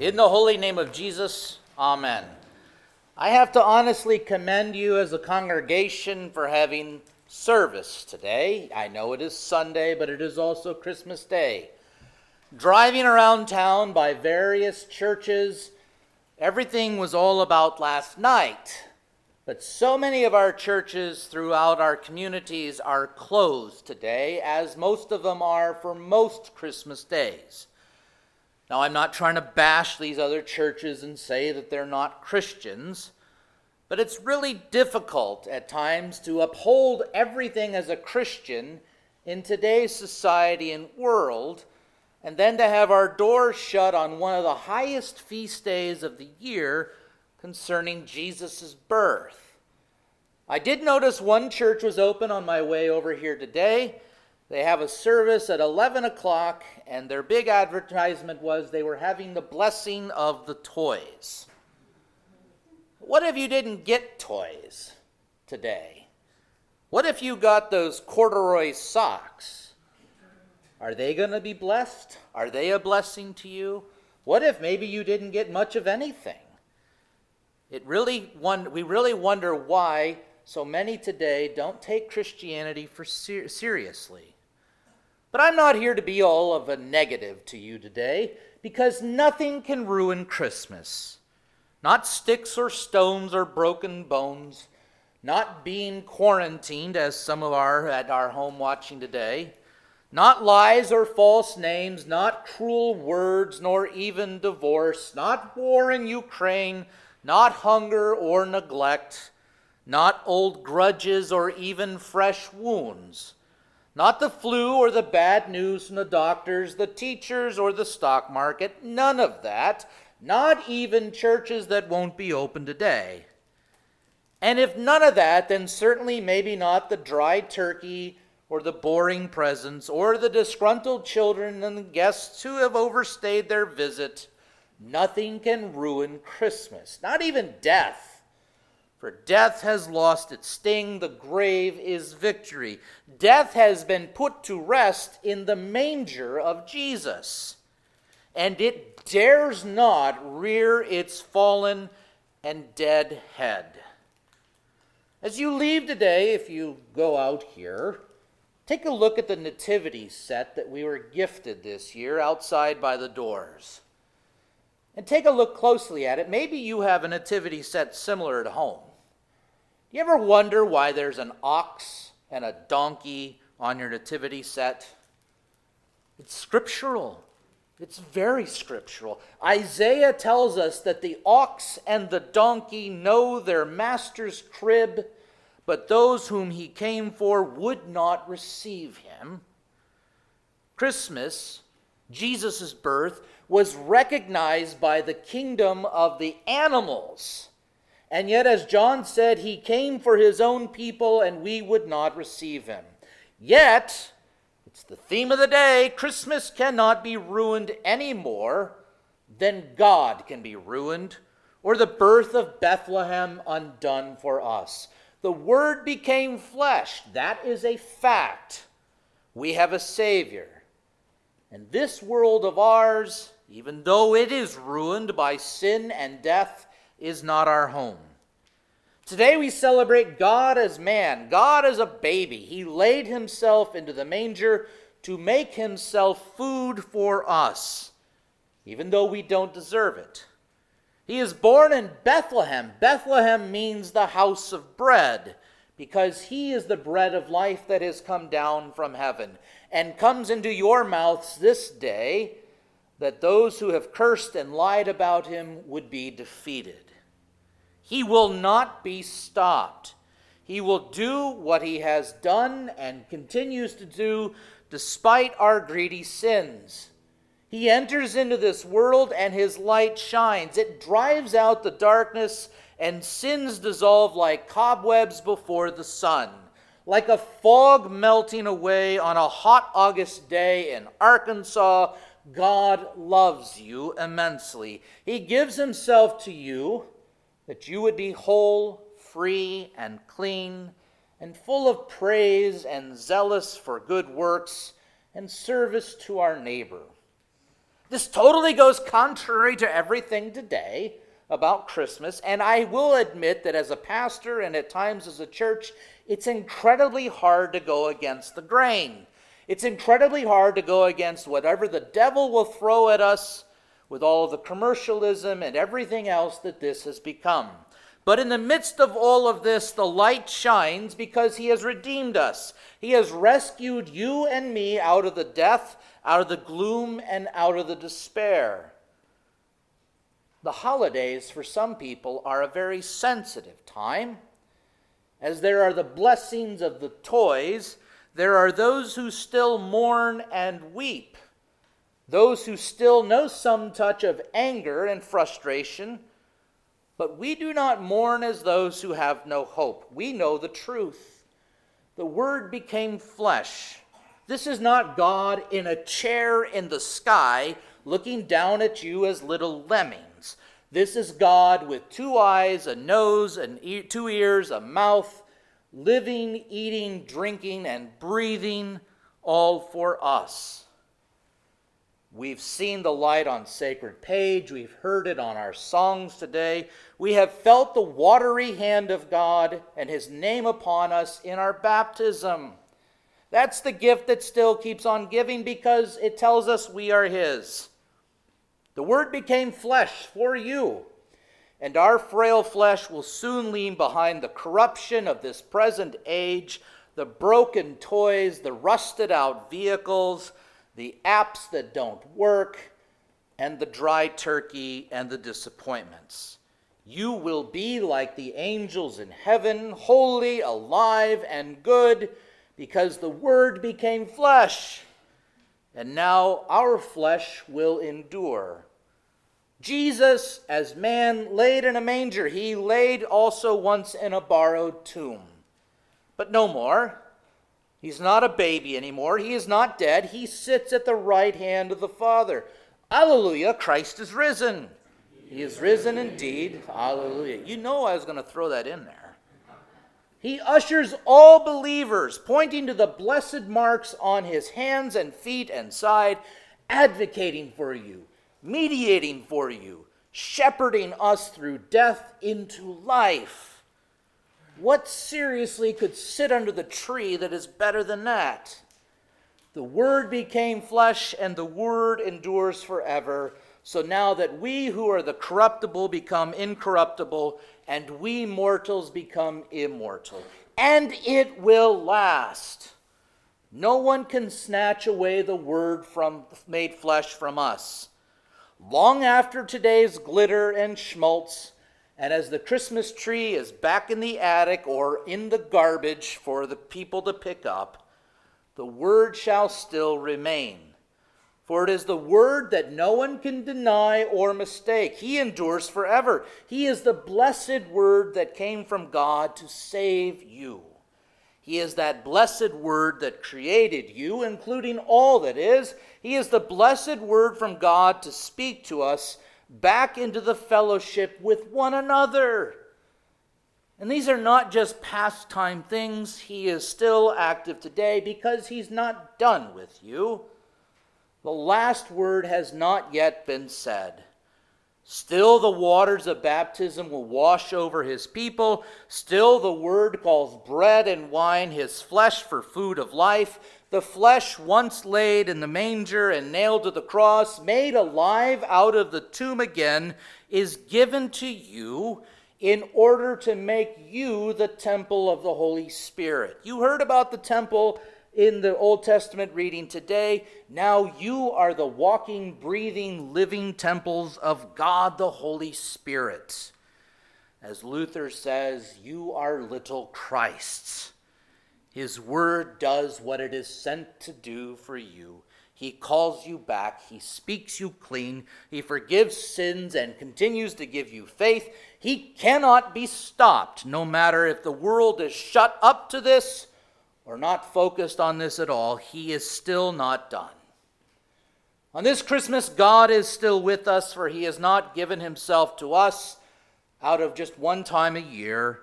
In the holy name of Jesus, Amen. I have to honestly commend you as a congregation for having service today. I know it is Sunday, but it is also Christmas Day. Driving around town by various churches, everything was all about last night. But so many of our churches throughout our communities are closed today, as most of them are for most Christmas days. Now, I'm not trying to bash these other churches and say that they're not Christians, but it's really difficult at times to uphold everything as a Christian in today's society and world, and then to have our doors shut on one of the highest feast days of the year concerning Jesus' birth. I did notice one church was open on my way over here today. They have a service at 11 o'clock, and their big advertisement was they were having the blessing of the toys. What if you didn't get toys today? What if you got those corduroy socks? Are they going to be blessed? Are they a blessing to you? What if maybe you didn't get much of anything? It really we really wonder why so many today don't take Christianity for ser- seriously. But I'm not here to be all of a negative to you today because nothing can ruin Christmas. Not sticks or stones or broken bones, not being quarantined as some of our at our home watching today, not lies or false names, not cruel words nor even divorce, not war in Ukraine, not hunger or neglect, not old grudges or even fresh wounds not the flu or the bad news from the doctors, the teachers, or the stock market. None of that. Not even churches that won't be open today. And if none of that, then certainly maybe not the dry turkey or the boring presents or the disgruntled children and the guests who have overstayed their visit. Nothing can ruin Christmas, not even death. For death has lost its sting, the grave is victory. Death has been put to rest in the manger of Jesus, and it dares not rear its fallen and dead head. As you leave today, if you go out here, take a look at the nativity set that we were gifted this year outside by the doors. And take a look closely at it. Maybe you have a nativity set similar at home. You ever wonder why there's an ox and a donkey on your nativity set? It's scriptural. It's very scriptural. Isaiah tells us that the ox and the donkey know their master's crib, but those whom he came for would not receive him. Christmas, Jesus' birth, was recognized by the kingdom of the animals and yet, as John said, he came for his own people and we would not receive him. Yet, it's the theme of the day Christmas cannot be ruined any more than God can be ruined, or the birth of Bethlehem undone for us. The Word became flesh. That is a fact. We have a Savior. And this world of ours, even though it is ruined by sin and death, is not our home. Today we celebrate God as man, God as a baby. He laid himself into the manger to make himself food for us, even though we don't deserve it. He is born in Bethlehem. Bethlehem means the house of bread because he is the bread of life that has come down from heaven and comes into your mouths this day that those who have cursed and lied about him would be defeated. He will not be stopped. He will do what he has done and continues to do despite our greedy sins. He enters into this world and his light shines. It drives out the darkness and sins dissolve like cobwebs before the sun. Like a fog melting away on a hot August day in Arkansas, God loves you immensely. He gives himself to you that you would be whole, free, and clean, and full of praise and zealous for good works and service to our neighbor. This totally goes contrary to everything today about Christmas, and I will admit that as a pastor and at times as a church, it's incredibly hard to go against the grain. It's incredibly hard to go against whatever the devil will throw at us with all the commercialism and everything else that this has become. But in the midst of all of this, the light shines because he has redeemed us. He has rescued you and me out of the death, out of the gloom, and out of the despair. The holidays, for some people, are a very sensitive time. As there are the blessings of the toys, there are those who still mourn and weep, those who still know some touch of anger and frustration. But we do not mourn as those who have no hope. We know the truth. The Word became flesh. This is not God in a chair in the sky looking down at you as little lemmings. This is God with two eyes, a nose, and e- two ears, a mouth, living, eating, drinking, and breathing, all for us. We've seen the light on sacred page. We've heard it on our songs today. We have felt the watery hand of God and his name upon us in our baptism. That's the gift that still keeps on giving because it tells us we are his. The Word became flesh for you, and our frail flesh will soon lean behind the corruption of this present age, the broken toys, the rusted out vehicles, the apps that don't work, and the dry turkey and the disappointments. You will be like the angels in heaven, holy, alive, and good, because the Word became flesh and now our flesh will endure. Jesus, as man, laid in a manger. He laid also once in a borrowed tomb. But no more. He's not a baby anymore. He is not dead. He sits at the right hand of the Father. Alleluia, Christ is risen. He is risen indeed. Alleluia. You know I was going to throw that in there. He ushers all believers, pointing to the blessed marks on his hands and feet and side, advocating for you, mediating for you, shepherding us through death into life. What seriously could sit under the tree that is better than that? The Word became flesh, and the Word endures forever. So now that we who are the corruptible become incorruptible, and we mortals become immortal. And it will last. No one can snatch away the word from made flesh from us. Long after today's glitter and schmaltz, and as the Christmas tree is back in the attic or in the garbage for the people to pick up, the word shall still remain for it is the word that no one can deny or mistake. He endures forever. He is the blessed word that came from God to save you. He is that blessed word that created you, including all that is. He is the blessed word from God to speak to us back into the fellowship with one another. And these are not just pastime things. He is still active today because he's not done with you. The last word has not yet been said. Still, the waters of baptism will wash over his people. Still, the word calls bread and wine his flesh for food of life. The flesh, once laid in the manger and nailed to the cross, made alive out of the tomb again, is given to you in order to make you the temple of the Holy Spirit. You heard about the temple in the Old Testament reading today. Now you are the walking, breathing, living temples of God the Holy Spirit. As Luther says, you are little Christs. His word does what it is sent to do for you. He calls you back. He speaks you clean. He forgives sins and continues to give you faith. He cannot be stopped, no matter if the world is shut up to this or not focused on this at all, he is still not done. On this Christmas, God is still with us, for he has not given himself to us out of just one time a year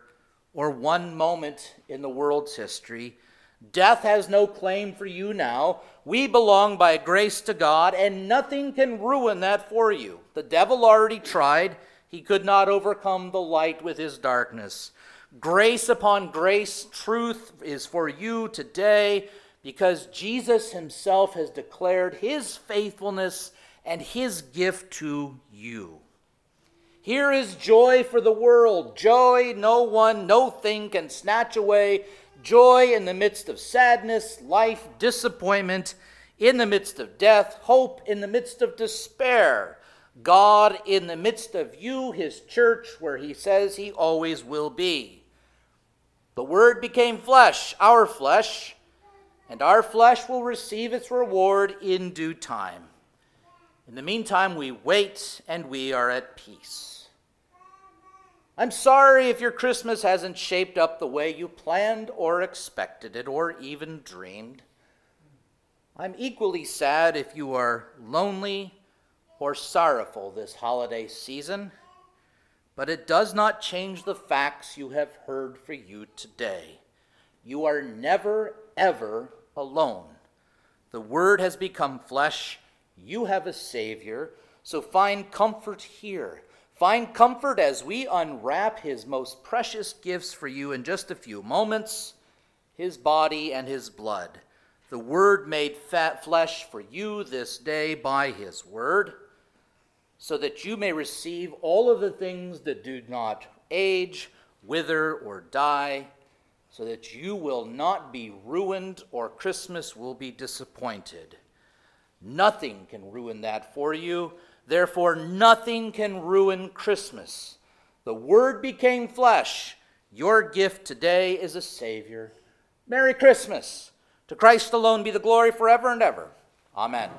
or one moment in the world's history. Death has no claim for you now. We belong by grace to God, and nothing can ruin that for you. The devil already tried, he could not overcome the light with his darkness. Grace upon grace, truth is for you today because Jesus himself has declared his faithfulness and his gift to you. Here is joy for the world, joy no one, no thing can snatch away, joy in the midst of sadness, life, disappointment, in the midst of death, hope in the midst of despair. God in the midst of you, his church, where he says he always will be. The Word became flesh, our flesh, and our flesh will receive its reward in due time. In the meantime, we wait and we are at peace. I'm sorry if your Christmas hasn't shaped up the way you planned or expected it or even dreamed. I'm equally sad if you are lonely or sorrowful this holiday season, but it does not change the facts you have heard for you today. You are never, ever alone. The Word has become flesh. You have a Savior. So find comfort here. Find comfort as we unwrap His most precious gifts for you in just a few moments His body and His blood. The Word made fat flesh for you this day by His Word so that you may receive all of the things that do not age, wither, or die, so that you will not be ruined or Christmas will be disappointed. Nothing can ruin that for you. Therefore, nothing can ruin Christmas. The Word became flesh. Your gift today is a Savior. Merry Christmas. To Christ alone be the glory forever and ever. Amen.